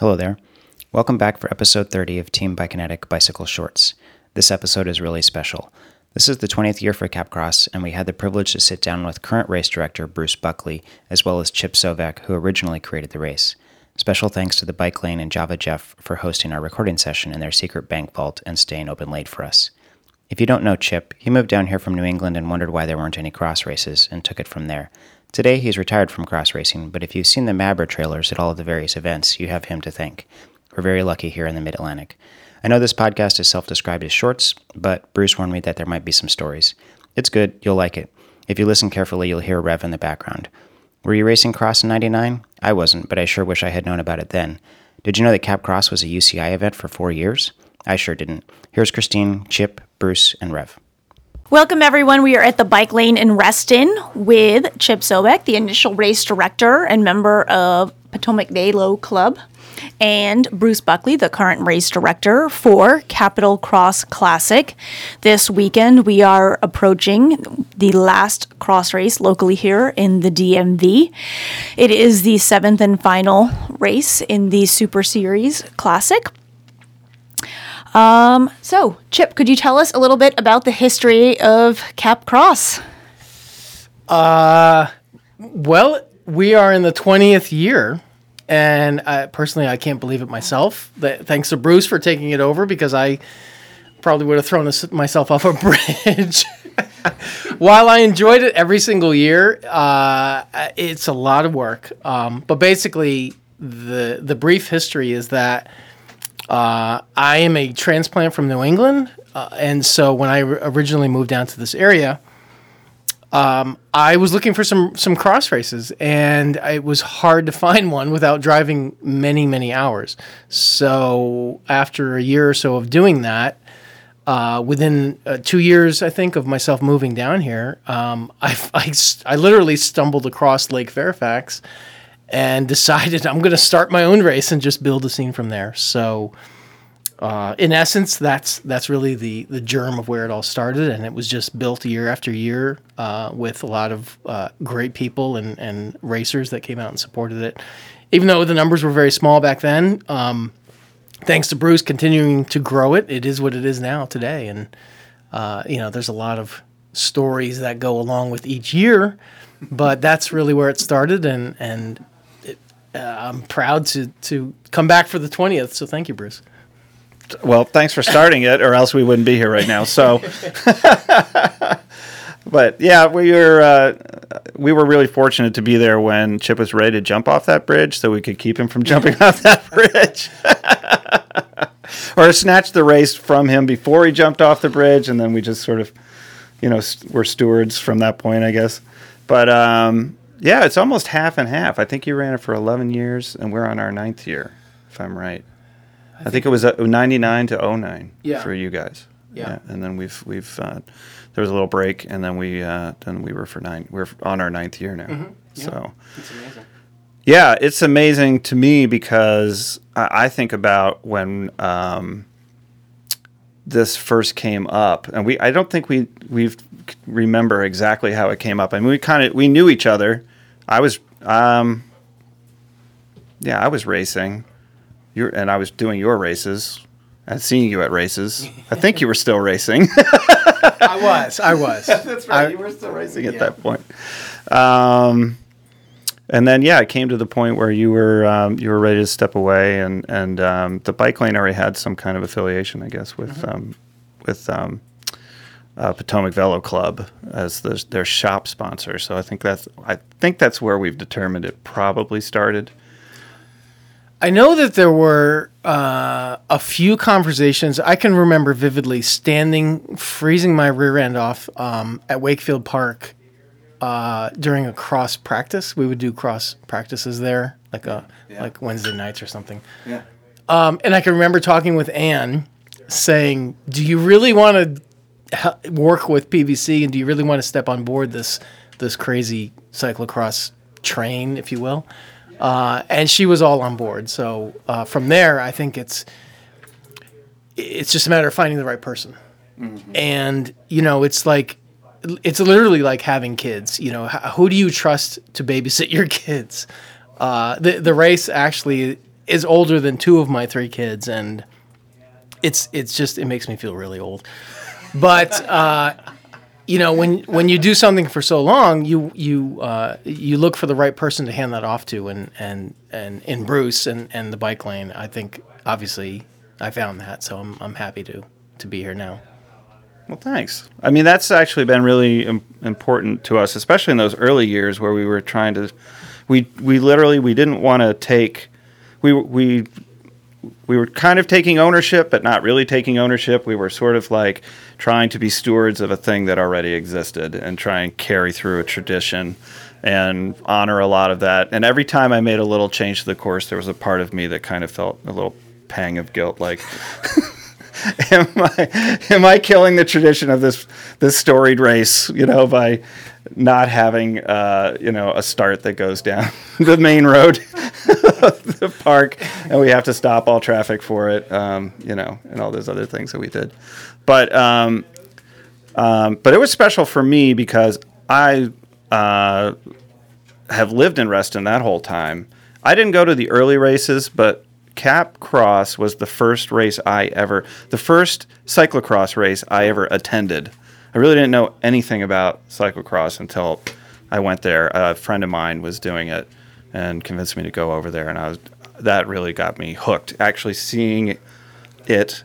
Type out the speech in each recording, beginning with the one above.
Hello there. Welcome back for episode 30 of Team Bikinetic Bicycle Shorts. This episode is really special. This is the 20th year for Capcross, and we had the privilege to sit down with current race director Bruce Buckley, as well as Chip Sovak, who originally created the race. Special thanks to the Bike Lane and Java Jeff for hosting our recording session in their secret bank vault and staying open late for us. If you don't know Chip, he moved down here from New England and wondered why there weren't any cross races and took it from there. Today, he's retired from cross racing, but if you've seen the Mabra trailers at all of the various events, you have him to thank. We're very lucky here in the Mid Atlantic. I know this podcast is self described as shorts, but Bruce warned me that there might be some stories. It's good, you'll like it. If you listen carefully, you'll hear Rev in the background. Were you racing cross in 99? I wasn't, but I sure wish I had known about it then. Did you know that Cap Cross was a UCI event for four years? I sure didn't. Here's Christine, Chip, Bruce, and Rev. Welcome, everyone. We are at the bike lane in Reston with Chip Sobek, the initial race director and member of Potomac Velo Club, and Bruce Buckley, the current race director for Capital Cross Classic. This weekend, we are approaching the last cross race locally here in the DMV. It is the seventh and final race in the Super Series Classic. Um, so, Chip, could you tell us a little bit about the history of Cap Cross? Uh, well, we are in the 20th year. And uh, personally, I can't believe it myself. Thanks to Bruce for taking it over because I probably would have thrown myself off a bridge. While I enjoyed it every single year, uh, it's a lot of work. Um, but basically, the the brief history is that uh, I am a transplant from New England, uh, and so when I originally moved down to this area, um, I was looking for some some cross races, and it was hard to find one without driving many many hours. So after a year or so of doing that, uh, within uh, two years, I think, of myself moving down here, um, I, I, I literally stumbled across Lake Fairfax and decided I'm going to start my own race and just build a scene from there. So, uh, in essence, that's that's really the the germ of where it all started, and it was just built year after year uh, with a lot of uh, great people and and racers that came out and supported it. Even though the numbers were very small back then, um, thanks to Bruce continuing to grow it, it is what it is now today. And uh, you know, there's a lot of stories that go along with each year, but that's really where it started, and and uh, I'm proud to to come back for the 20th. So thank you, Bruce. Well, thanks for starting it, or else we wouldn't be here right now. So, but yeah, we were uh, we were really fortunate to be there when Chip was ready to jump off that bridge, so we could keep him from jumping off that bridge. or snatch the race from him before he jumped off the bridge, and then we just sort of, you know, st- were stewards from that point, I guess. But um, yeah, it's almost half and half. I think you ran it for 11 years, and we're on our ninth year, if I'm right. I, I think, think, it was uh, 99 to 09 yeah. for you guys. Yeah. yeah. and then we've we've uh, there was a little break, and then we uh, then we were for nine. We're on our ninth year now. Mm-hmm. Yeah. So it's amazing. Yeah, it's amazing to me because I, I think about when um, this first came up, and we I don't think we we remember exactly how it came up. I mean, we kind of we knew each other I was, um, yeah, I was racing. You and I was doing your races and seeing you at races. I think you were still racing. I was. I was. That's right. I, you were still racing at yeah. that point. Um, and then yeah, it came to the point where you were um, you were ready to step away, and and um, the bike lane already had some kind of affiliation, I guess, with mm-hmm. Um, with um, uh, Potomac Velo Club as the, their shop sponsor. So I think that's I think that's where we've determined it probably started. I know that there were uh, a few conversations. I can remember vividly standing, freezing my rear end off um, at Wakefield Park uh, during a cross practice. We would do cross practices there, like a yeah. like Wednesday nights or something. Yeah. Um, and I can remember talking with Anne, saying, "Do you really want to work with PVC, and do you really want to step on board this this crazy cyclocross train, if you will? Uh, and she was all on board. So uh, from there, I think it's it's just a matter of finding the right person. Mm-hmm. And you know, it's like it's literally like having kids. You know, who do you trust to babysit your kids? Uh, the the race actually is older than two of my three kids, and it's it's just it makes me feel really old. But uh, you know, when when you do something for so long, you you uh, you look for the right person to hand that off to, and and and in Bruce and and the bike lane, I think obviously I found that, so I'm I'm happy to to be here now. Well, thanks. I mean, that's actually been really Im- important to us, especially in those early years where we were trying to. We we literally we didn't want to take. We we we were kind of taking ownership, but not really taking ownership. We were sort of like trying to be stewards of a thing that already existed and try and carry through a tradition and honor a lot of that. And every time I made a little change to the course, there was a part of me that kind of felt a little pang of guilt, like. am I am I killing the tradition of this this storied race? You know, by not having uh, you know a start that goes down the main road of the park, and we have to stop all traffic for it. Um, you know, and all those other things that we did. But um, um, but it was special for me because I uh, have lived in Reston that whole time. I didn't go to the early races, but Cap Cross was the first race I ever, the first cyclocross race I ever attended. I really didn't know anything about cyclocross until I went there. A friend of mine was doing it and convinced me to go over there, and I was that really got me hooked. Actually, seeing it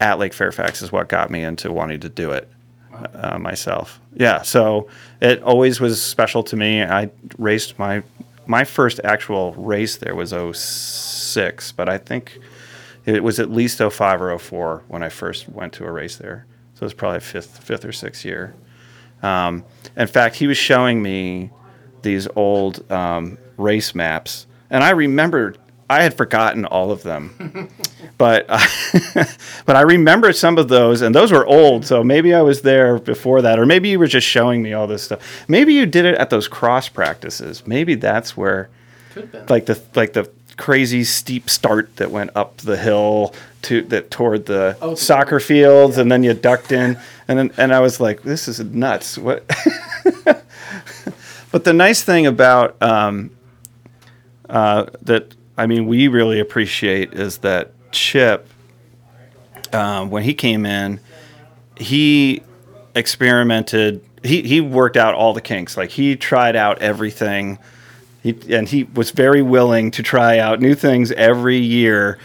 at Lake Fairfax is what got me into wanting to do it uh, myself. Yeah, so it always was special to me. I raced my my first actual race there was 06, but I think it was at least 05 or 04 when I first went to a race there. So it was probably fifth fifth or sixth year. Um, in fact, he was showing me these old um, race maps, and I remembered I had forgotten all of them, but I, but I remember some of those, and those were old. So maybe I was there before that, or maybe you were just showing me all this stuff. Maybe you did it at those cross practices. Maybe that's where, like the like the crazy steep start that went up the hill to that toward the Oh, soccer fields, and then you ducked in, and then and I was like, this is nuts. What? but the nice thing about um, uh, that I mean we really appreciate is that Chip, um, when he came in, he experimented. He he worked out all the kinks. Like he tried out everything. He, and he was very willing to try out new things every year.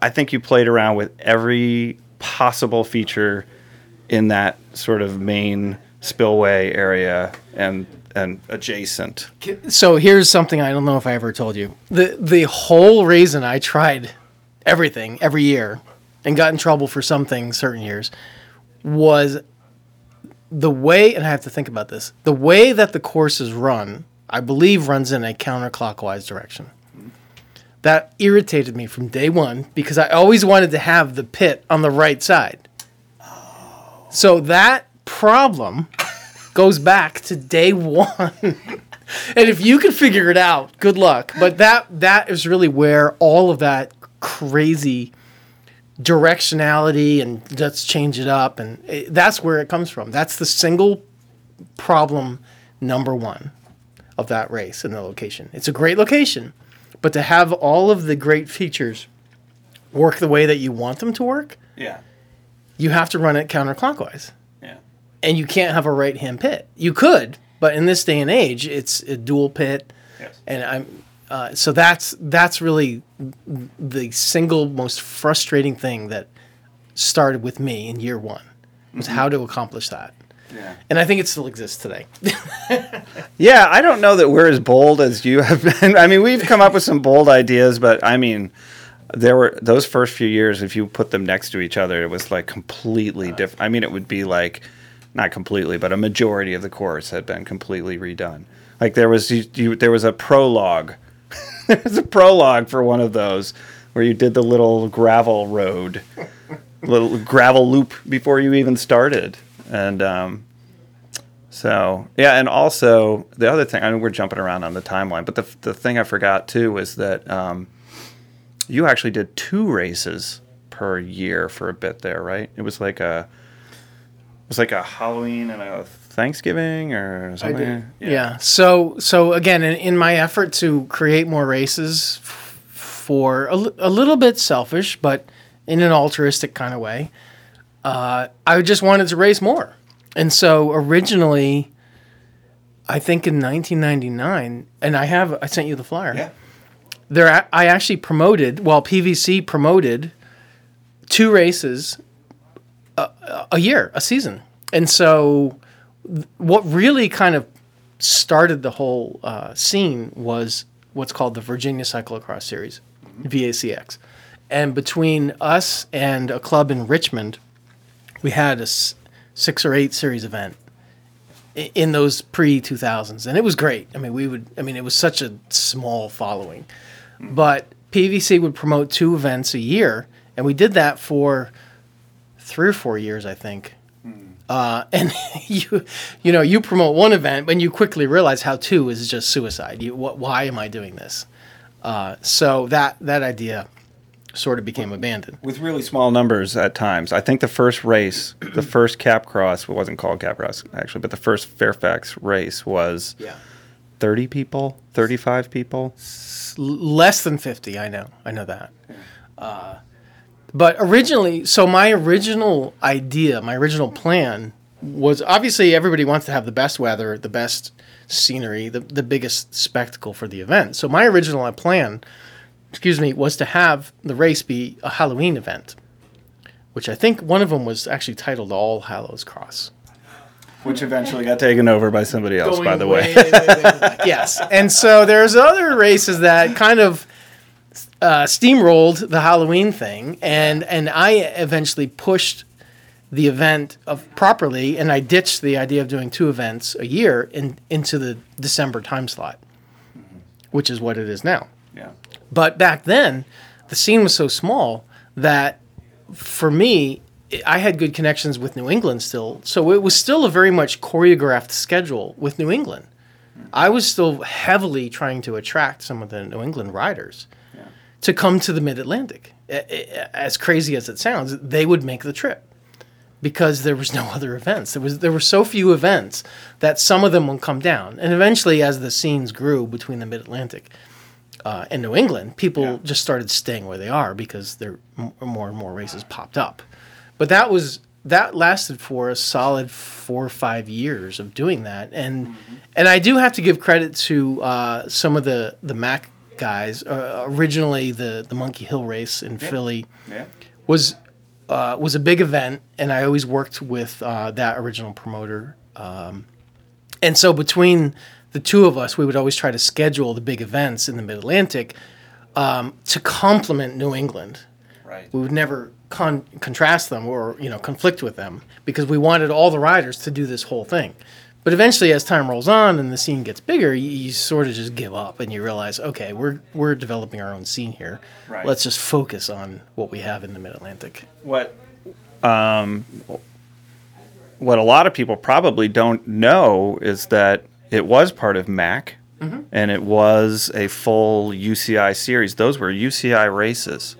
I- think you played around with every possible feature in that sort of main spillway area and and adjacent. So here's something I don't know if I ever told you. The the whole reason I tried everything every year and got in trouble for something certain years was the way and I have to think about this. The way that the course is run, I believe runs in a counterclockwise direction. That irritated me from day 1 because I always wanted to have the pit on the right side. So that problem goes back to day one. and if you can figure it out, good luck. But that that is really where all of that crazy directionality and let's change it up and it, that's where it comes from. That's the single problem number 1 of that race and the location. It's a great location, but to have all of the great features work the way that you want them to work, Yeah. you have to run it counterclockwise Yeah. and you can't have a right hand pit. You could, but in this day and age, it's a dual pit, Yes. and I'm. Uh, so that's that's really the single most frustrating thing that started with me in year one was how to accomplish that, Yeah. and I think it still exists today. Yeah, I don't know that we're as bold as you have been. I mean, we've come up with some bold ideas, but I mean, there were those first few years. If you put them next to each other, it was like completely uh. different. I mean, it would be like not completely, but a majority of the course had been completely redone. Like there was you, you there was a prologue. there was a prologue for one of those where you did the little gravel road, little gravel loop before you even started, and um, so yeah, and also the other thing. I mean, we're jumping around on the timeline, but the the thing I forgot too was that um, you actually did two races per year for a bit there, right? It was like a it was like a Halloween and a Thanksgiving or something. Yeah. So so again, in, in my effort to create more races f- for a, a little bit selfish, but in an altruistic kind of way. Uh, I just wanted to race more. And so originally, I think in 1999, and I have, I sent you the flyer. Yeah. There, I actually promoted, well, PVC promoted two races a, a year, a season. And so th- what really kind of started the whole uh, scene was what's called the Virginia Cyclocross Series, VACX. And between us and a club in Richmond, we had a s- six or eight series event in those pre 2000s. And it was great. I mean, we would, I mean, it was such a small following. But PVC would promote two events a year. And we did that for three or four years, I think. Uh, and you, you know, you promote one event, but you quickly realize how two is just suicide. You, what, why am I doing this? Uh, so that that idea sort of became abandoned. with really small numbers at times. I think the first race, the first Cap Cross, it wasn't called Cap Cross actually, but the first Fairfax race was Yeah, 30 people, 35 people. less than fifty. I know, I know that. Uh, but originally, so my original idea, my original plan was obviously everybody wants to have the best weather, the best scenery, the, the biggest spectacle for the event. So my original plan, excuse me, was to have the race be a Halloween event, which I think one of them was actually titled All Hallows Cross. Which eventually got taken over by somebody else, by the way. way, way, way yes. And so there's other races that kind of uh, steamrolled the Halloween thing, and and I eventually pushed the event of properly, and I ditched the idea of doing two events a year in, into the December time slot, which is what it is now. Yeah. But back then, the scene was so small that for me, I had good connections with New England still. So it was still a very much choreographed schedule with New England. I was still heavily trying to attract some of the New England riders to come to the Mid Atlantic. As crazy as it sounds, they would make the trip because there was no other events. There was there were so few events that some of them would come down. And eventually, as the scenes grew between the Mid Atlantic, uh, in New England, people just started staying where they are because there more and more races popped up. But that was that lasted for a solid four or five years of doing that, and and I do have to give credit to uh, some of the the Mac guys. Uh, originally, the the Monkey Hill race in Philly Yeah. was uh, was a big event, and I always worked with uh, that original promoter. Um, and so between the two of us, we would always try to schedule the big events in the Mid Atlantic um, to complement New England. Right. We would never con- contrast them or you know conflict with them because we wanted all the riders to do this whole thing. But eventually, as time rolls on and the scene gets bigger, you, you sort of just give up and you realize, okay, we're we're developing our own scene here. Right. Let's just focus on what we have in the Mid Atlantic. what um, what a lot of people probably don't know is that it was part of MAC mm-hmm. and it was a full UCI series. Those were UCI races.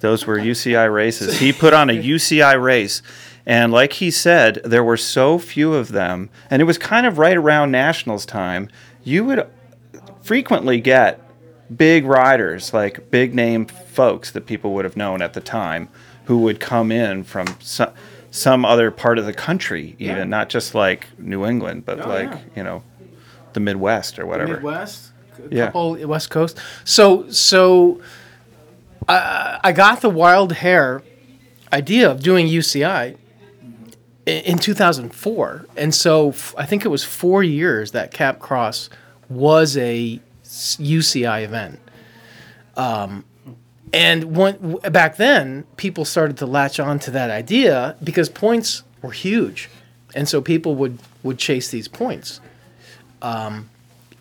Those were UCI races. He put on a UCI race. And like he said, there were so few of them. And it was kind of right around Nationals time. You would frequently get big riders, like big name folks that people would have known at the time, who would come in from some, some other part of the country, even not just like New England, but Oh, like yeah. you know, the Midwest or whatever. Midwest, Yeah. West Coast. So so I I got the wild hair idea of doing UCI in 2004, and so f- I think it was four years that Cap Cross was a UCI event. Um, and w- back then, people started to latch on to that idea because points were huge, and so people would would chase these points.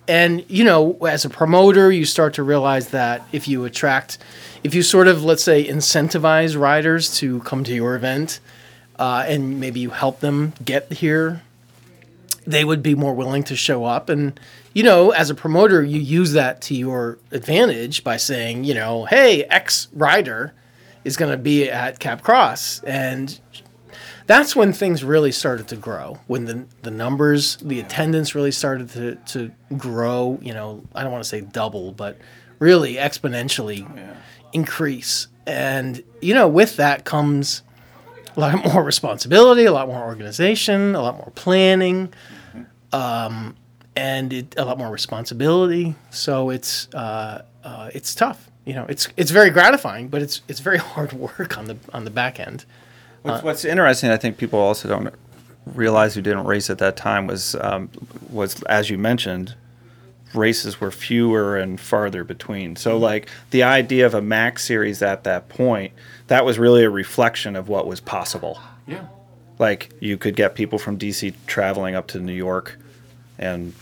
And you know as a promoter you start to realize that if you attract if you sort of let's say incentivize riders to come to your event uh, and maybe you help them get here they would be more willing to show up. And you know as a promoter you use that to your advantage by saying you know hey x rider is going to be at cap cross and that's when things really started to grow. When the the numbers, the attendance really started to to grow. You know, I don't want to say double, but really exponentially increase. And you know, with that comes a lot more responsibility, a lot more organization, a lot more planning, um, and it, a lot more responsibility. So it's uh, uh, it's tough. You know, it's it's very gratifying, but it's it's very hard work on the on the back end. What's, what's interesting, I think people also don't realize who didn't race at that time was um, was as you mentioned, races were fewer and farther between. So like the idea of a MAC series at that point, that was really a reflection of what was possible. Yeah. Like you could get people from DC traveling up to New York, and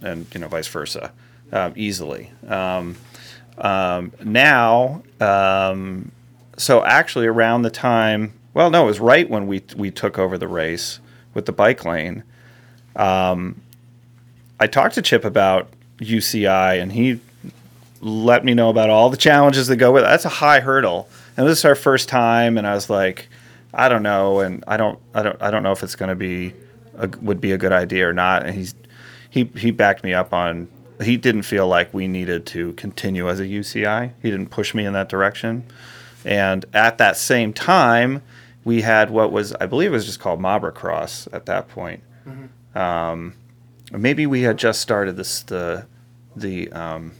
and you know vice versa, um, easily. Um, um, now, um, so actually around the time, well, no, it was right when we we took over the race with the bike lane. Um, I talked to Chip about UCI, and he let me know about all the challenges that go with it. That's a high hurdle, and this is our first time, and I was like, I don't know, and I don't, I don't, I don't know if it's going to be, a, would be a good idea or not. And he's, he, he backed me up on. He didn't feel like we needed to continue as a UCI. He didn't push me in that direction. And at that same time, we had what was, I believe, it was just called Mabra Cross at that point. Um, maybe we had just started this the the um,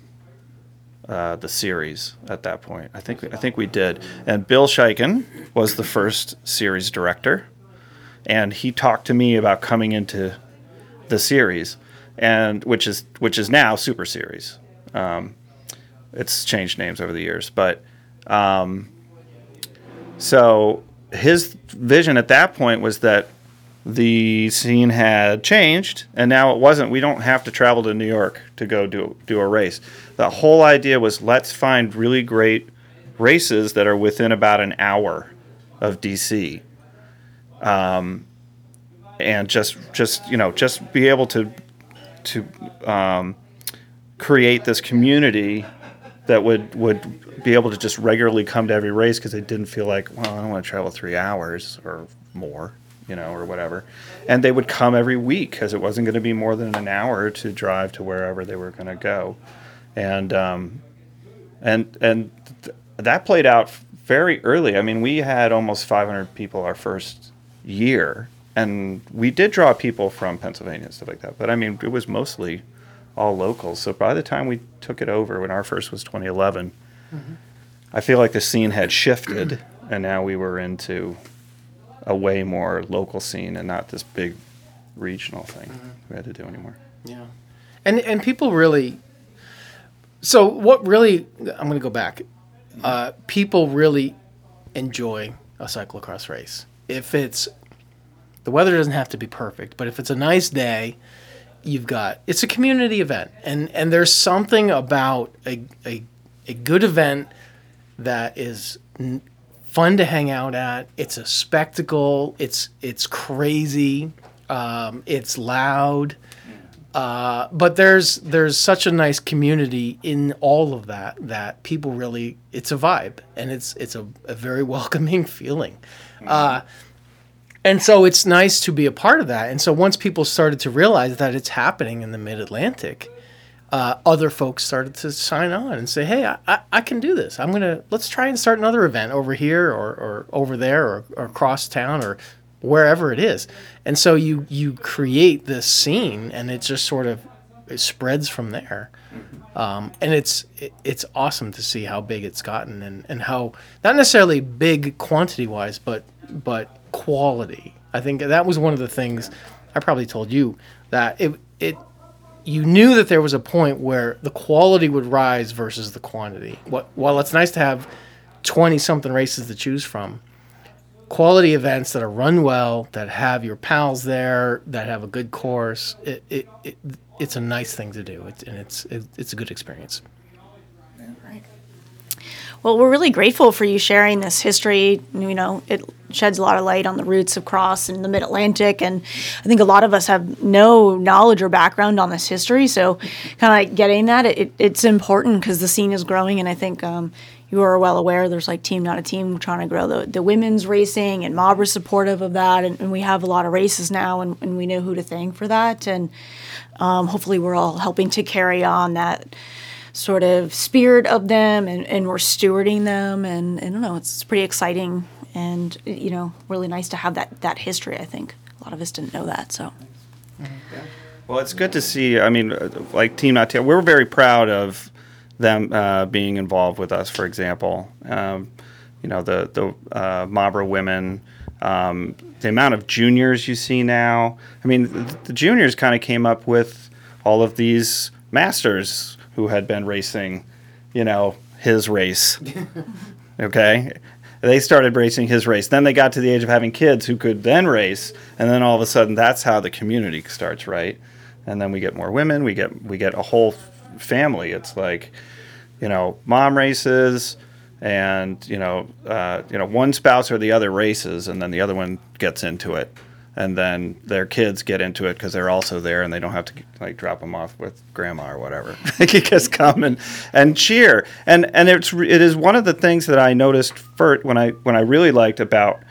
uh, the series at that point. I think I think we did. And Bill Scheiken was the first series director, and he talked to me about coming into the series, and which is which is now Super Series. Um, it's changed names over the years, but um, so his vision at that point was that the scene had changed and now it wasn't we don't have to travel to New York to go do do a race. The whole idea was let's find really great races that are within about an hour of DC. Um, and just just you know just be able to to um, create this community that would would be able to just regularly come to every race because they didn't feel like well I don't want to travel three hours or more you know, or whatever. And they would come every week because it wasn't going to be more than an hour to drive to wherever they were going to go. And um, and and th- that played out very early. I mean, we had almost 500 people our first year, and we did draw people from Pennsylvania and stuff like that. But I mean, it was mostly all locals. So by the time we took it over, when our first was 2011, I feel like the scene had shifted, and now we were into a way more local scene and not this big regional thing we had to do anymore. Yeah, and and people really. So what really? I'm going to go back. Uh, people really enjoy a cyclocross race if it's the weather doesn't have to be perfect, but if it's a nice day, you've got it's a community event, and and there's something about a a, a good event that is n- fun to hang out at. It's a spectacle. It's it's crazy. Um, it's loud. Uh, but there's there's such a nice community in all of that that people really it's a vibe and it's it's a, a very welcoming feeling. Uh, and so it's nice to be a part of that. And so once people started to realize that it's happening in the mid Atlantic, uh, other folks started to sign on and say, "Hey, I, I, I can do this. I'm gonna let's try and start another event over here or, or over there or, or across town or wherever it is." And so you you create this scene, and it just sort of spreads from there. Um, and it's it, it's awesome to see how big it's gotten and, and how not necessarily big quantity wise, but but quality. I think that was one of the things I probably told you that it it you knew that there was a point where the quality would rise versus the quantity. What while it's nice to have twenty something races to choose from, quality events that are run well, that have your pals there, that have a good course, it, it, it it's a nice thing to do, it, and it's it, it's a good experience. Well, we're really grateful for you sharing this history. You know, it sheds a lot of light on the roots of cross in the Mid Atlantic, and I think a lot of us have no knowledge or background on this history. So, kind of like getting that, it, it's important because the scene is growing, and I think um, you are well aware there's like Team Not a Team trying to grow the, the women's racing, and Mob is supportive of that, and, and we have a lot of races now, and, and we know who to thank for that, and um, hopefully we're all helping to carry on that sort of spirit of them and, and we're stewarding them and, and I don't know it's pretty exciting and you know really nice to have that that history I think a lot of us didn't know that so Well, it's good to see. I mean, uh, like Team Not Tail, we're very proud of them uh, being involved with us. For example, um, you know the the uh, Mabra women, um, the amount of juniors you see now. I mean, the, the juniors kind of came up with all of these masters who had been racing, you know, his race. okay. They started racing his race. Then they got to the age of having kids who could then race, and then all of a sudden, that's how the community starts, right? And then we get more women. We get we get a whole family. It's like, you know, mom races, and you know, uh, you know, one spouse or the other races, and then the other one gets into it, and then their kids get into it because they're also there, and they don't have to like drop them off with grandma or whatever. they can just come and, and cheer, and and it's it is one of the things that I noticed first when I when I really liked about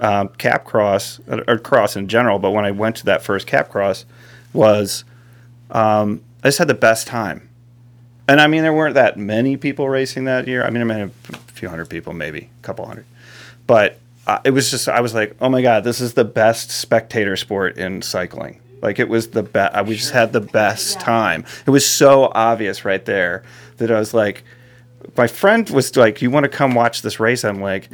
um, Cap Cross or, or cross in general, but when I went to that first Cap Cross, was um, I just had the best time. And I mean, there weren't that many people racing that year. I mean, I mean, a few hundred people, maybe a couple hundred. But uh, it was just, I was like, oh my God, this is the best spectator sport in cycling. Like it was the best. We just had the best time. It was so obvious right there that I was like, my friend was like, "You want to come watch this race?" I'm like,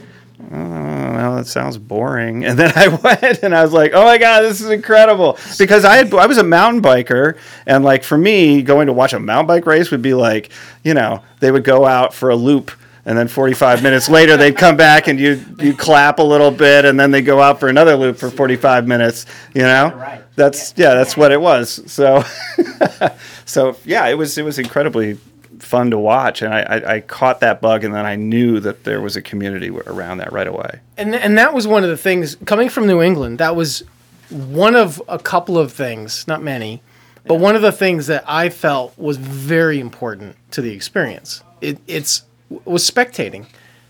"Oh, well, that sounds boring." And then I went, and I was like, "Oh my god, this is incredible!" Because I had I was a mountain biker, and like for me, going to watch a mountain bike race would be like, you know, they would go out for a loop. And then 45 minutes later, they'd come back and you you clap a little bit, and then they go out for another loop for 45 minutes. You know, Right. that's yeah, that's what it was. So, so yeah, it was it was incredibly fun to watch, and I, I, I caught that bug, and then I knew that there was a community around that right away. and and that was one of the things coming from New England. That was one of a couple of things, not many, but one of the things that I felt was very important to the experience. It it's was spectating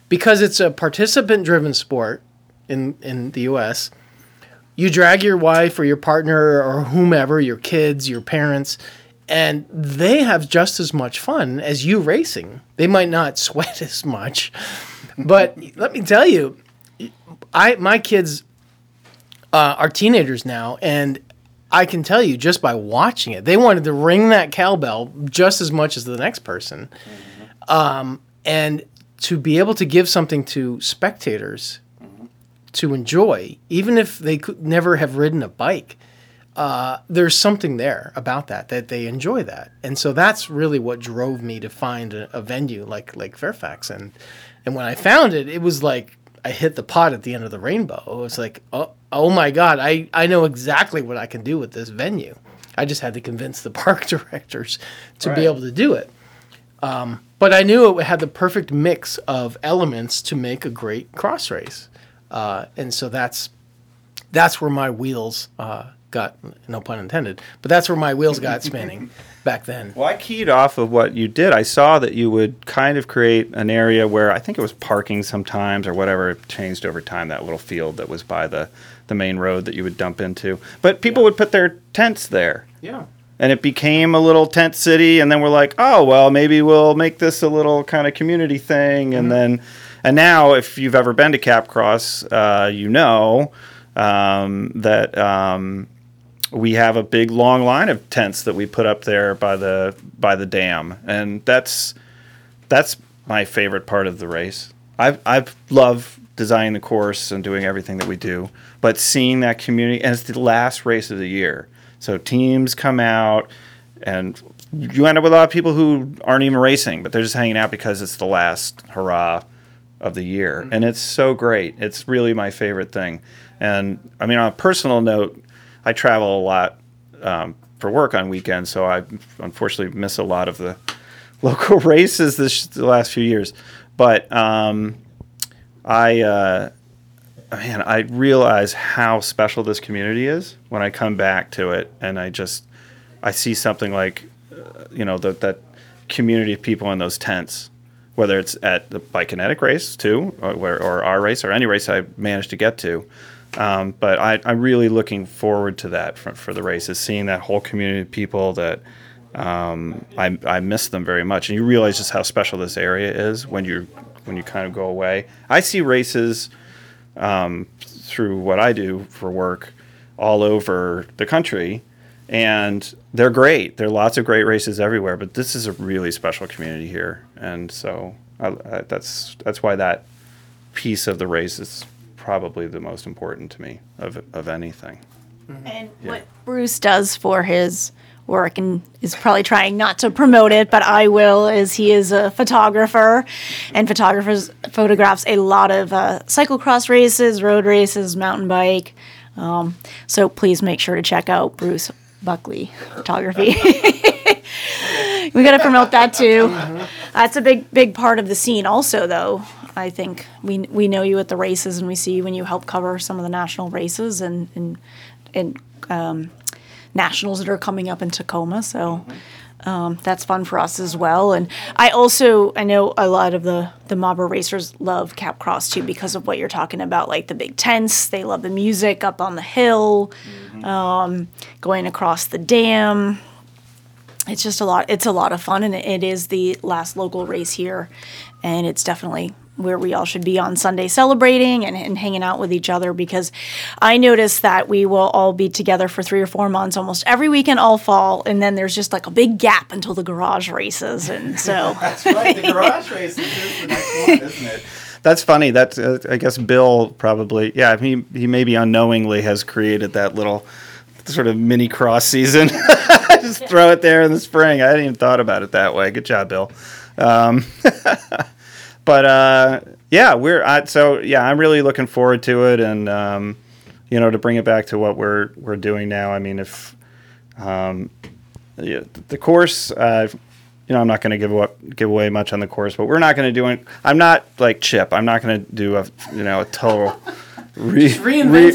because it's a participant-driven sport in in the U.S. You drag your wife or your partner or whomever, your kids, your parents, and they have just as much fun as you racing. They might not sweat as much, but let me tell you, I my kids uh, are teenagers now, and I can tell you just by watching it, they wanted to ring that cowbell just as much as the next person, um, and to be able to give something to spectators to enjoy, even if they could never have ridden a bike. Uh, there's something there about that that they enjoy that, and so that's really what drove me to find a, a venue like Lake Fairfax, and and when I found it, it was like I hit the pot at the end of the rainbow. It was like, oh, oh my God, I, I know exactly what I can do with this venue. I just had to convince the park directors to Right. be able to do it. Um, but I knew it had the perfect mix of elements to make a great cross race. Uh, and so that's that's where my wheels uh, got, no pun intended, but that's where my wheels got spinning back then. Well, I keyed off of what you did. I saw that you would kind of create an area where I think it was parking sometimes or whatever. It changed over time. That little field that was by the the main road that you would dump into, but people would put their tents there. Yeah. And it became a little tent city and then we're like oh well maybe we'll make this a little kind of community thing. And then and now if you've ever been to capcross uh, you know um, that um, we have a big long line of tents that we put up there by the by the dam. And that's that's my favorite part of the race. I've i've loved designing the course and doing everything that we do but seeing that community and it's the last race of the year so teams come out and you end up with a lot of people who aren't even racing but they're just hanging out because it's the last hurrah of the year. And it's so great. It's really my favorite thing. And i mean on a personal note i travel a lot um, for work on weekends so i unfortunately miss a lot of the local races this the last few years. But um, i uh, man i realize how special this community is when i come back to it and i just i see something like uh, you know the, that community of people in those tents whether it's at the bikinetic race too, or, or our race, or any race I managed to get to. Um, but I, I'm really looking forward to that for, for the races, seeing that whole community of people that um, I, I miss them very much. And you realize just how special this area is when you when you kind of go away. I see races um, through what I do for work all over the country, and they're great. There are lots of great races everywhere, but this is a really special community here, and so I, I, that's that's why that piece of the race is probably the most important to me of of anything. And what Bruce does for his work and is probably trying not to promote it, but I will, as he is a photographer and photographers photographs a lot of uh, cyclocross races, road races, mountain bike. Um, so please make sure to check out Bruce Buckley Photography. we got to promote that too. That's a big, big part of the scene, also. Though I think we we know you at the races, and we see you when you help cover some of the national races and and and um, nationals that are coming up in Tacoma. So. Um, that's fun for us as well, and I also I know a lot of the the Mabra racers love Cap Cross too because of what you're talking about, like the big tents. They love the music up on the hill, um, going across the dam it's just a lot it's a lot of fun and it is the last local race here and it's definitely where we all should be on sunday celebrating and, and hanging out with each other because i noticed that we will all be together for three or four months almost every weekend all fall and then there's just like a big gap until the garage races and so That's right. The garage races is the next one, isn't it? That's funny. That's uh, I guess Bill probably yeah. He he maybe unknowingly has created that little sort of mini cross season. Just throw it there in the spring. I hadn't even thought about it that way. Good job, Bill. Um, but uh, yeah, we're I, so yeah. I'm really looking forward to it, and um, you know, to bring it back to what we're we're doing now. I mean, if um, yeah, the course, uh, you know, I'm not going to give up, give away much on the course, but we're not going to do it. I'm not like Chip. I'm not going to do a, you know, a total re- man.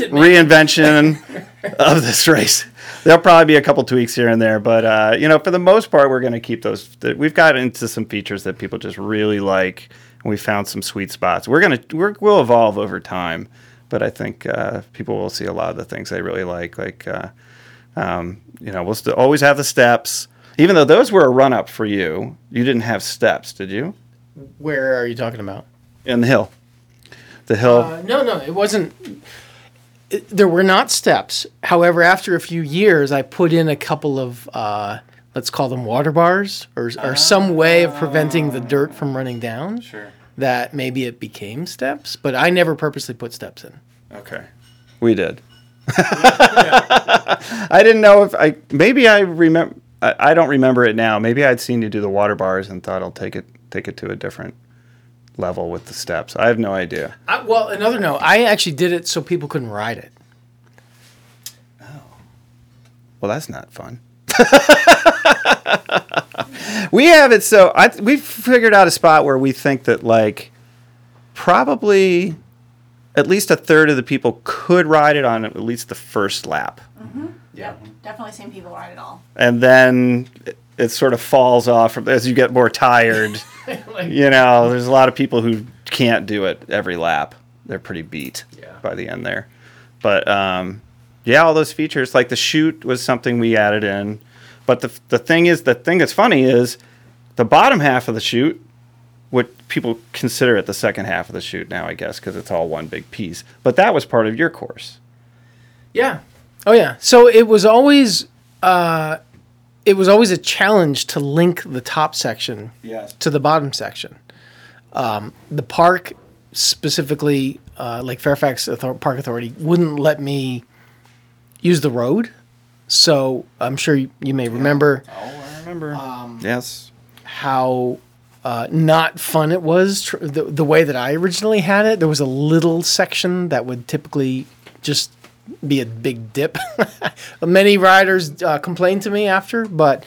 reinvention of this race. There'll probably be a couple tweaks here and there, but uh, you know, for the most part, we're going to keep those. th- We've got into some features that people just really like, we found some sweet spots. We're gonna we're, we'll evolve over time, but I think uh, people will see a lot of the things they really like, like. Uh, um, you know, we'll still always have the steps. Even though those were a run up for you, you didn't have steps, did you? Where are you talking about? In the hill. The hill. Uh, no, no, it wasn't. It, there were not steps. However, after a few years, I put in a couple of, uh, let's call them water bars, or, or some way of preventing the dirt from running down. Sure. That maybe it became steps, but I never purposely put steps in. Okay. We did. I didn't know if I maybe I remember I, I don't remember it now. Maybe I'd seen you do the water bars and thought I'll take it take it to a different level with the steps. I have no idea. I, well, another note, I actually did it so people couldn't ride it. Oh. Well, that's not fun. we have it so I we've figured out a spot where we think that like probably at least a third of the people could ride it on at least the first lap. yeah definitely seen people ride it all And then it, it sort of falls off as you get more tired. you know, there's a lot of people who can't do it every lap. They're pretty beat Yeah. by the end there. But um, yeah, all those features like the chute was something we added in. But the the thing is, the thing that's funny is the bottom half of the chute. What people consider it the second half of the chute now, I guess, because it's all one big piece. But that was part of your course. Yeah. Oh yeah. So it was always uh, it was always a challenge to link the top section Yes. to the bottom section. Um, the park specifically, uh, like Fairfax Author- Park Authority, wouldn't let me use the road. So I'm sure you, you may remember Oh, I remember. yes. how uh, not fun it was. Tr- the, the way that I originally had it, there was a little section that would typically just be a big dip. Many riders uh, complained to me after, but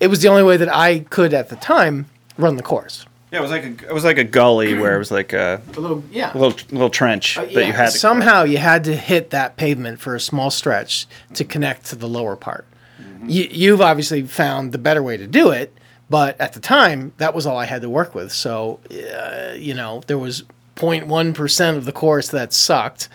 it was the only way that I could at the time run the course. Yeah, it was like a it was like a gully where it was like a A little, yeah. little little trench uh, that you had to somehow you had to hit that pavement for a small stretch to mm-hmm. connect to the lower part. Mm-hmm. You, you've obviously found the better way to do it, but at the time that was all I had to work with. So uh, you know there was 0.1 percent of the course that sucked,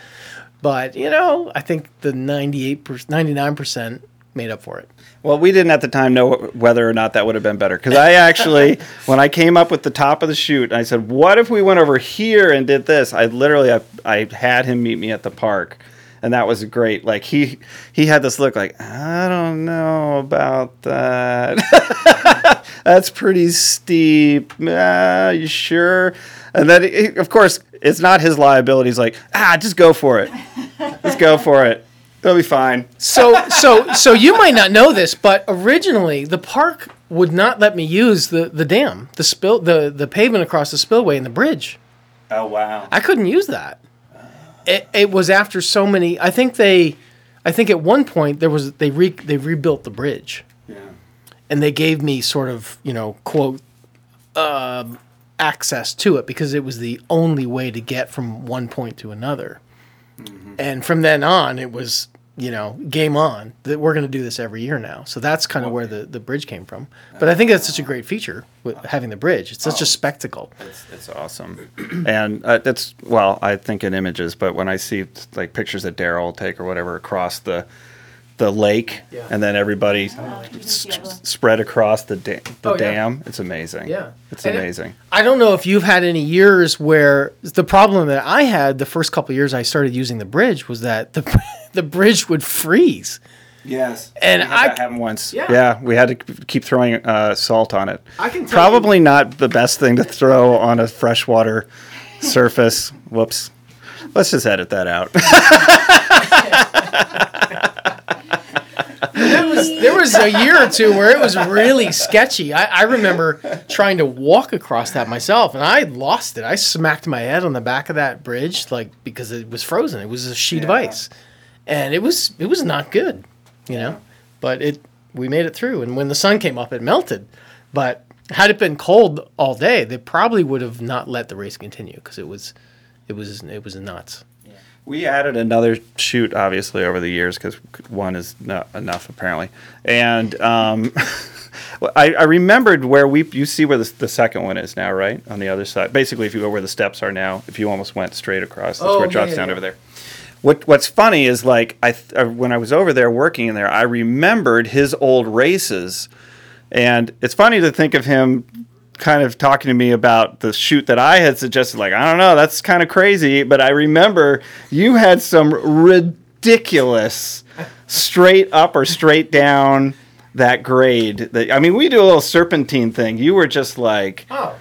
but you know I think the 98 99 percent made up for it. Well, we didn't at the time know whether or not that would have been better. Because I actually, when I came up with the top of the chute, I said, "What if we went over here and did this?" I literally, I, I had him meet me at the park, and that was great. Like he, he had this look like, "I don't know about that. That's pretty steep. Ah, you sure?" And then, he, of course, it's not his liability. He's like, "Ah, just go for it. Just go for it." It'll be fine. So so so you might not know this, but originally the park would not let me use the, the dam, the spill the, the pavement across the spillway and the bridge. Oh wow. I couldn't use that. It, it was after so many. I think they, I think at one point there was they re, they rebuilt the bridge, Yeah. and they gave me sort of you know quote um, access to it because it was the only way to get from one point to another. And from then on, it was you know game on that we're going to do this every year now. So that's kind of where the, the bridge came from. But I think that's such a great feature with having the bridge. It's such a spectacle. It's, it's awesome, and uh, that's well, I think in images, but when I see like pictures that Daryl take or whatever across the the lake, Yeah. and then everybody s- s- spread across the da- the Oh, yeah. dam, it's amazing. Yeah. it's And it- amazing. I don't know if you've had any years where the problem that I had the first couple of years I started using the bridge was that the the bridge would freeze. yes, And We had I- that happen once. Yeah. Yeah. we had to keep throwing uh, salt on it. I can tell probably not the best thing to throw on a freshwater surface. Whoops. Let's just edit that out. There was there was a year or two where it was really sketchy. I, I remember trying to walk across that myself, and I lost it. I smacked my head on the back of that bridge, like because it was frozen. It was a sheet of ice, and it was it was not good, you know. But it we made it through, and when the sun came up, it melted. But had it been cold all day, they probably would have not let the race continue because it was it was it was nuts. We added another chute, obviously, over the years because one is not enough apparently. And um, I, I remembered where we you see where the, the second one is now, right on the other side. Basically, if you go where the steps are now, if you almost went straight across, that's Oh, where it drops yeah, down yeah. over there. What What's funny is like I th- uh, when I was over there working in there, I remembered his old races, and it's funny to think of him kind of talking to me about the chute that I had suggested. Like, I don't know, that's kind of crazy, but I remember you had some ridiculous straight up or straight down that grade. That I mean, we do a little serpentine thing. You were just like, Oh.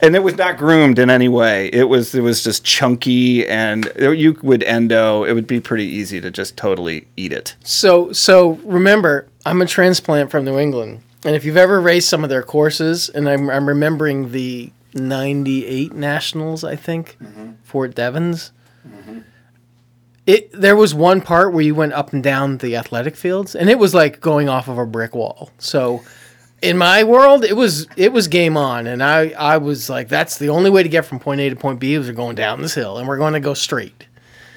and it was not groomed in any way. It was it was just chunky, and you would endo. It would be pretty easy to just totally eat it. So so remember, I'm a transplant from New England, and if you've ever raced some of their courses, and I'm I'm remembering the '98 Nationals, I think, mm-hmm. Fort Devens. Mm-hmm. It there was one part where you went up and down the athletic fields, and it was like going off of a brick wall. So. In my world, it was it was game on, and I, I was like, that's the only way to get from point A to point B is we're going down this hill, and we're going to go straight.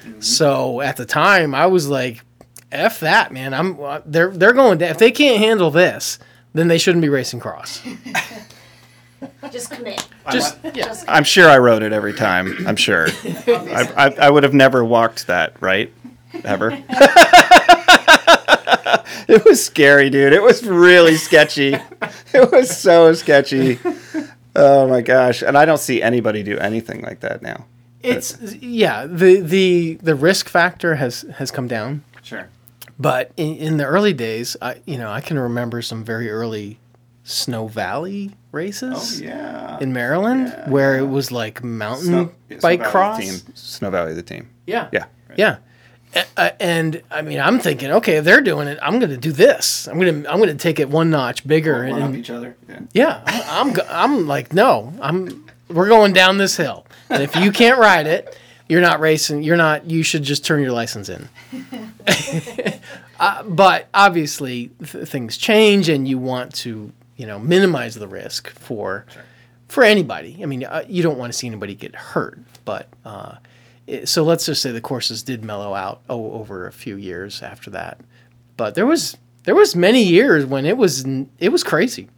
Mm-hmm. So at the time, I was like, "F that, man! I'm uh, they're they're going down. If they can't handle this, then they shouldn't be racing cross." Just commit. Just yeah, I'm sure I wrote it every time. I'm sure. I, I, I would have never walked that, right? Ever. it was scary, dude. It was really sketchy. It was so sketchy. Oh my gosh! And I don't see anybody do anything like that now. it's yeah. The the the risk factor has has come down, Sure. But in, in the early days, I you know I can remember some very early Snow Valley races Oh, Yeah. in Maryland where it was like mountain bike cross. Team. Snow Valley, the team. Yeah. Yeah. Yeah. A- uh, and I mean, I'm thinking, okay, if they're doing it, I'm going to do this. I'm going to, I'm going to take it one notch bigger. and, and- each other. Yeah. yeah, I'm, I'm, I'm like, no, I'm, we're going down this hill. And if you can't ride it, you're not racing. You're not, you should just turn your license in. uh, but obviously th- things change and you want to, you know, minimize the risk for, for anybody. I mean, uh, you don't want to see anybody get hurt, but, uh, it- so let's just say the courses did mellow out oh, over a few years after that. But there was there was many years when it was it was crazy.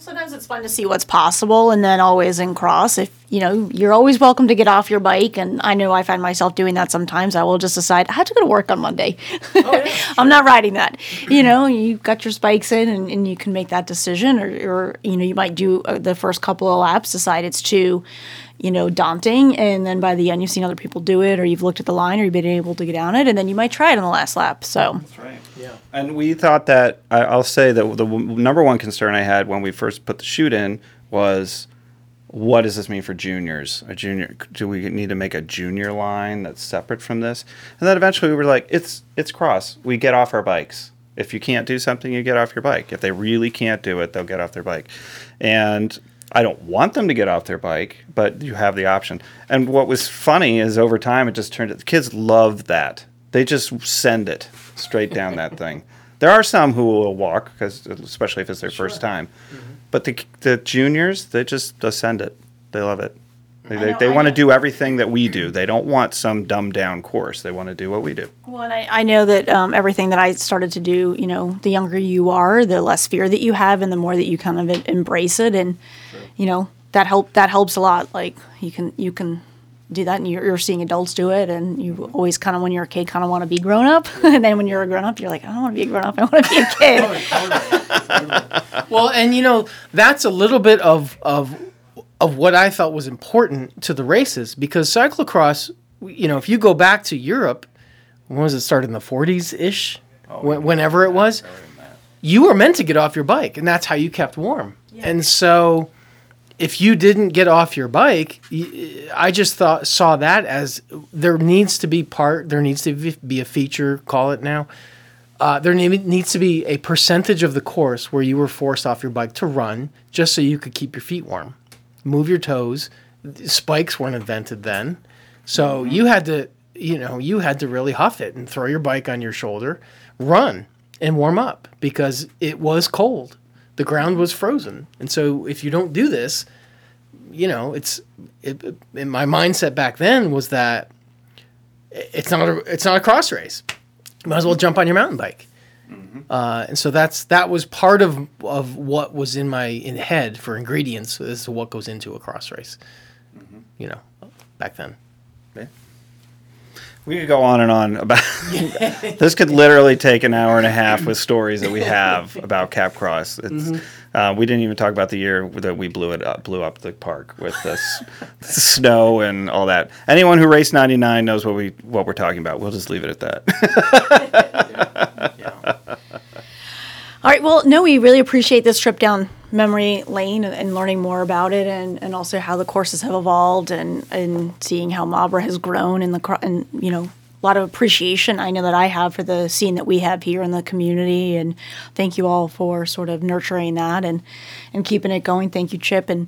Sometimes it's fun to see what's possible, and then always in cross. If you know, you're always welcome to get off your bike, and I know I find myself doing that sometimes. I will just decide I have to go to work on Monday. I'm not riding that. You know, you got your spikes in, and, and you can make that decision, or, or you know, you might do uh, the first couple of laps, decide it's too, you know, daunting, and then by the end, you've seen other people do it, or you've looked at the line, or you've been able to get down it, and then you might try it on the last lap. So. That's right. Yeah. And we thought that I, I'll say that the number one concern I had when we first put the chute in was, what does this mean for juniors? A junior? Do we need to make a junior line that's separate from this? And then eventually we were like, it's it's cross. We get off our bikes. If you can't do something, you get off your bike. If they really can't do it, they'll get off their bike. And I don't want them to get off their bike, but you have the option. And what was funny is over time it just turned. Out the kids love that. They just send it straight down that thing. There are some who will walk, because especially if it's their first time. But the the juniors, they just send it. They love it. They, they, they want to do everything that we do. They don't want some dumbed down course. They want to do what we do. Well, and I, I know that um, everything that I started to do, you know, the younger you are, the less fear that you have, and the more that you kind of embrace it, and you know that help that helps a lot. Like you can you can do that, and you're, you're seeing adults do it, and you always kind of when you're a kid kind of want to be grown up, and then when you're a grown up, you're like, I don't want to be a grown up, I want to be a kid. Well, and you know, that's a little bit of of of what I felt was important to the races because cyclocross, you know, if you go back to Europe, when was it started in the 40s ish? When, whenever it was, you were meant to get off your bike, and that's how you kept warm. And so, if you didn't get off your bike, I just thought saw that as there needs to be part, there needs to be- a feature, call it now. Uh, there needs to be a percentage of the course where you were forced off your bike to run, just so you could keep your feet warm, move your toes. Spikes weren't invented then, so you had to, you know, you had to really huff it and throw your bike on your shoulder, run and warm up because it was cold. The ground was frozen, and so if you don't do this, you know, it's it, it- in my mindset back then was that it's not a it's not a cross race. You might as well jump on your mountain bike. Uh, and so that's that was part of of what was in my in head for ingredients as to what goes into a cross race. You know, back then. We could go on and on about this. Could literally take an hour and a half with stories that we have about Capcross. It's uh, we didn't even talk about the year that we blew it up, blew up the park with this snow and all that. Anyone who raced '99 knows what we what we're talking about. We'll just leave it at that. All right. Well, no, we really appreciate this trip down memory lane and, and learning more about it, and, and also how the courses have evolved, and, and seeing how Mabra has grown, and the and you know a lot of appreciation I know that I have for the scene that we have here in the community, and thank you all for sort of nurturing that and and keeping it going. Thank you, Chip and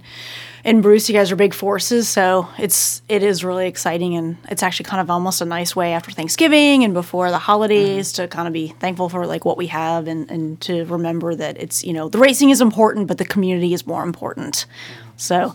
and Bruce. You guys are big forces, so it's it is really exciting, and it's actually kind of almost a nice way after Thanksgiving and before the holidays mm-hmm. to kind of be thankful for like what we have and and to remember that it's you know the racing is important, but the community is more important. So.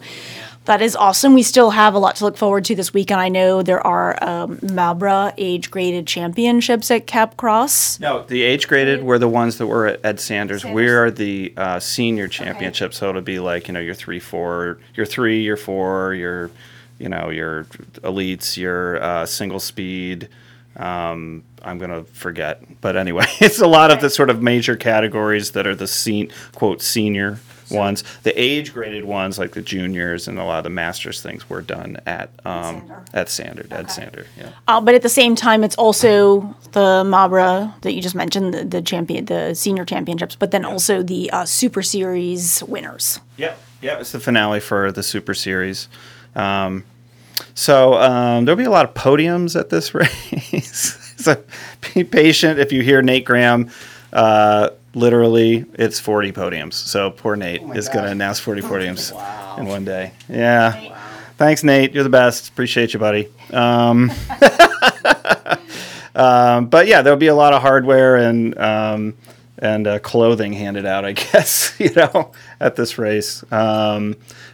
That is awesome. We still have a lot to look forward to this weekend. I know there are um, Mabra age graded championships at Cap Cross. No, the age graded were the ones that were at Ed Sanders. We are the uh, senior championship, so it'll be like you know your three, four, your three, your four, your you know your elites, your uh, single speed. Um, I'm gonna forget, but anyway, it's a lot of the sort of major categories that are the sen- quote senior ones. The age graded ones, like the juniors and a lot of the masters things, were done at um, Sander. at Sander, Ed Sander. Yeah. Uh, but at the same time, it's also the Mabra that you just mentioned, the, the champion, the senior championships, but then also the uh, Super Series winners. Yeah, yeah, it's the finale for the Super Series. Um, so um, there'll be a lot of podiums at this race. so be patient if you hear Nate Graham. Uh, literally, it's 40 podiums. So poor Nate is going to announce 40 podiums in one day. Yeah. Thanks, Nate. You're the best. Appreciate you, buddy. Um, um, but yeah, there'll be a lot of hardware and um, and uh, clothing handed out, I guess, you know, at this race.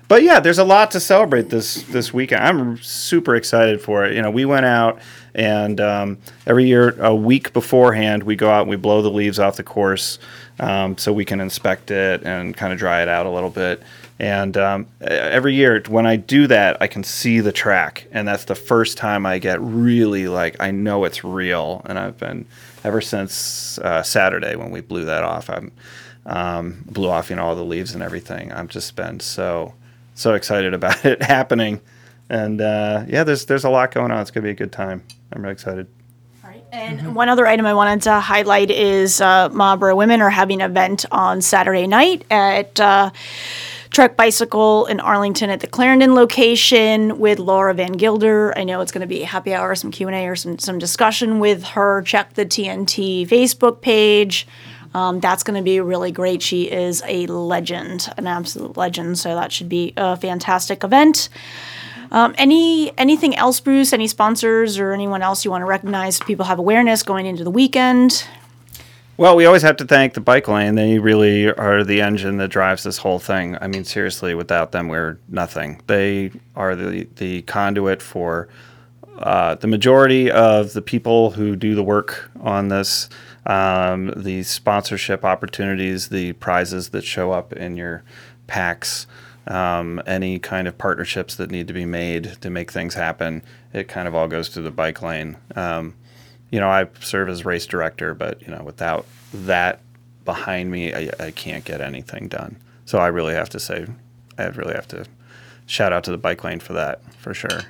But yeah, there's a lot to celebrate this this weekend. I'm super excited for it. You know, we went out and um, every year, a week beforehand, we go out and we blow the leaves off the course um, so we can inspect it and kind of dry it out a little bit. And um, every year, when I do that, I can see the track, and that's the first time I get really like I know it's real. And I've been ever since uh, Saturday when we blew that off. I'm um, blew off, you know, all the leaves and everything. I've just been so so excited about it happening, and uh, yeah, there's there's a lot going on. It's gonna be a good time. I'm really excited. And one other item I wanted to highlight is uh, Marlboro Women are having an event on Saturday night at uh, Trek Bicycle in Arlington at the Clarendon location with Laura Van Gilder. I know it's going to be a happy hour, some Q and A, or some some discussion with her. Check the TNT Facebook page. Um, that's going to be really great. She is a legend, an absolute legend. So that should be a fantastic event. Um, any anything else, Bruce? Any sponsors or anyone else you want to recognize? People have awareness going into the weekend. Well, we always have to thank the bike lane. They really are the engine that drives this whole thing. I mean, seriously, without them, we're nothing. They are the the conduit for uh, the majority of the people who do the work on this. Um, the sponsorship opportunities, the prizes that show up in your packs um, any kind of partnerships that need to be made to make things happen. It kind of all goes through the bike lane. Um, you know, I serve as race director, but you know, without that behind me, I, I can't get anything done. So I really have to say, I really have to shout out to the bike lane for that, for sure.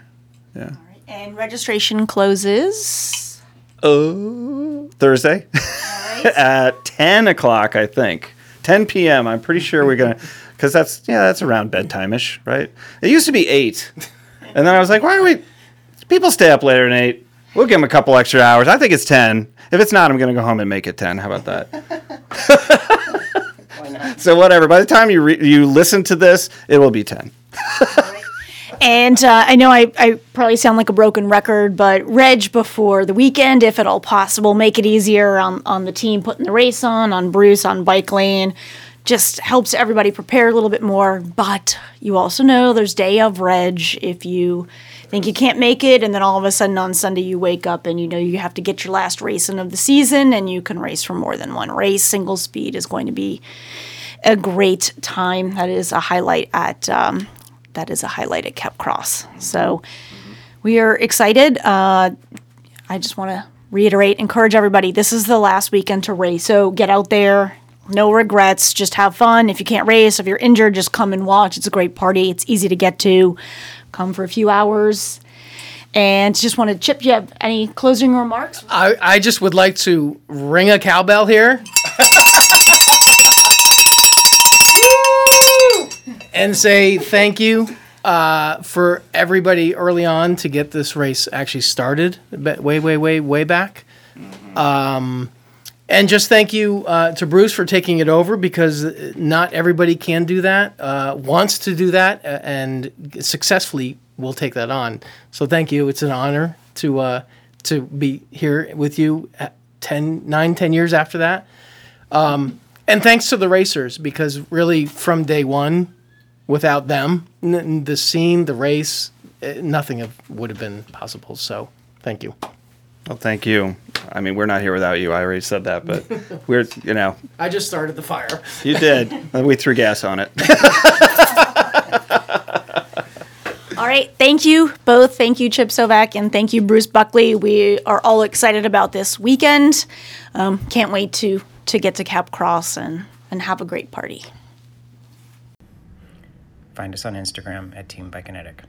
Yeah. And registration closes. Oh, Thursday at 10 o'clock, I think. 10 p.m. I'm pretty sure we're going to because that's yeah, that's around bedtime ish, right? It used to be eight, and then I was like, why are we? People stay up later than eight. We'll give them a couple extra hours. I think it's ten. If it's not, I'm going to go home and make it ten. How about that? so whatever. By the time you re- you listen to this, it will be ten. And uh, I know I, I probably sound like a broken record, but Reg before the weekend, if at all possible, make it easier on, on the team putting the race on, on Bruce, on Bike Lane just helps everybody prepare a little bit more. But you also know there's day of reg if you think you can't make it, and then all of a sudden on Sunday you wake up and you know you have to get your last race in of the season, and you can race for more than one race. Single speed is going to be a great time. That is a highlight at um, that is a highlight at Cap Cross. So we are excited. Uh, I just want to reiterate, encourage everybody. This is the last weekend to race, so get out there, no regrets. Just have fun. If you can't race, if you're injured, just come and watch. It's a great party. It's easy to get to. Come for a few hours. And just want to chip. Do you have any closing remarks? I, I just would like to ring a cowbell here. And say thank you uh, for everybody early on to get this race actually started way, way, way, way back. Um, and just thank you uh, to Bruce for taking it over because not everybody can do that, uh, wants to do that, uh, and successfully will take that on. So thank you. It's an honor to uh, to be here with you 10, 9, 10 years after that. Um, and thanks to the racers because really from day one, without them, n- the scene, the race, eh, nothing have, would have been possible. So thank you. Well, thank you. I mean, we're not here without you. I already said that, but we're, you know. I just started the fire. You did. we threw gas on it. all right. Thank you both. Thank you, Chip Sovak, and thank you, Bruce Buckley. We are all excited about this weekend. Um, can't wait to to get to Cap Cross and, and have a great party. Find us on Instagram at Team Bikekinetic.